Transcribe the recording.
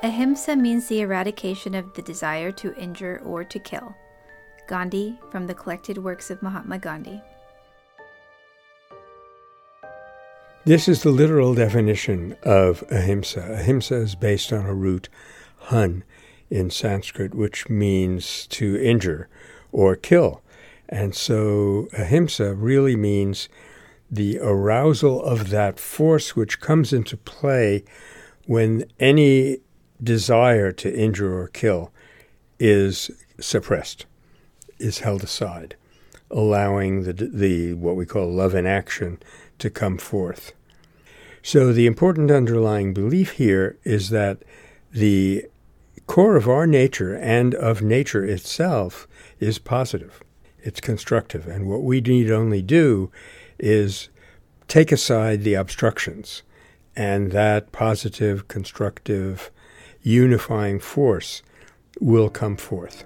Ahimsa means the eradication of the desire to injure or to kill. Gandhi from the collected works of Mahatma Gandhi. This is the literal definition of ahimsa. Ahimsa is based on a root, hun, in Sanskrit, which means to injure or kill. And so ahimsa really means the arousal of that force which comes into play when any desire to injure or kill is suppressed, is held aside, allowing the, the what we call love in action to come forth. So the important underlying belief here is that the core of our nature and of nature itself is positive. It's constructive. And what we need only do is take aside the obstructions, and that positive, constructive, unifying force will come forth.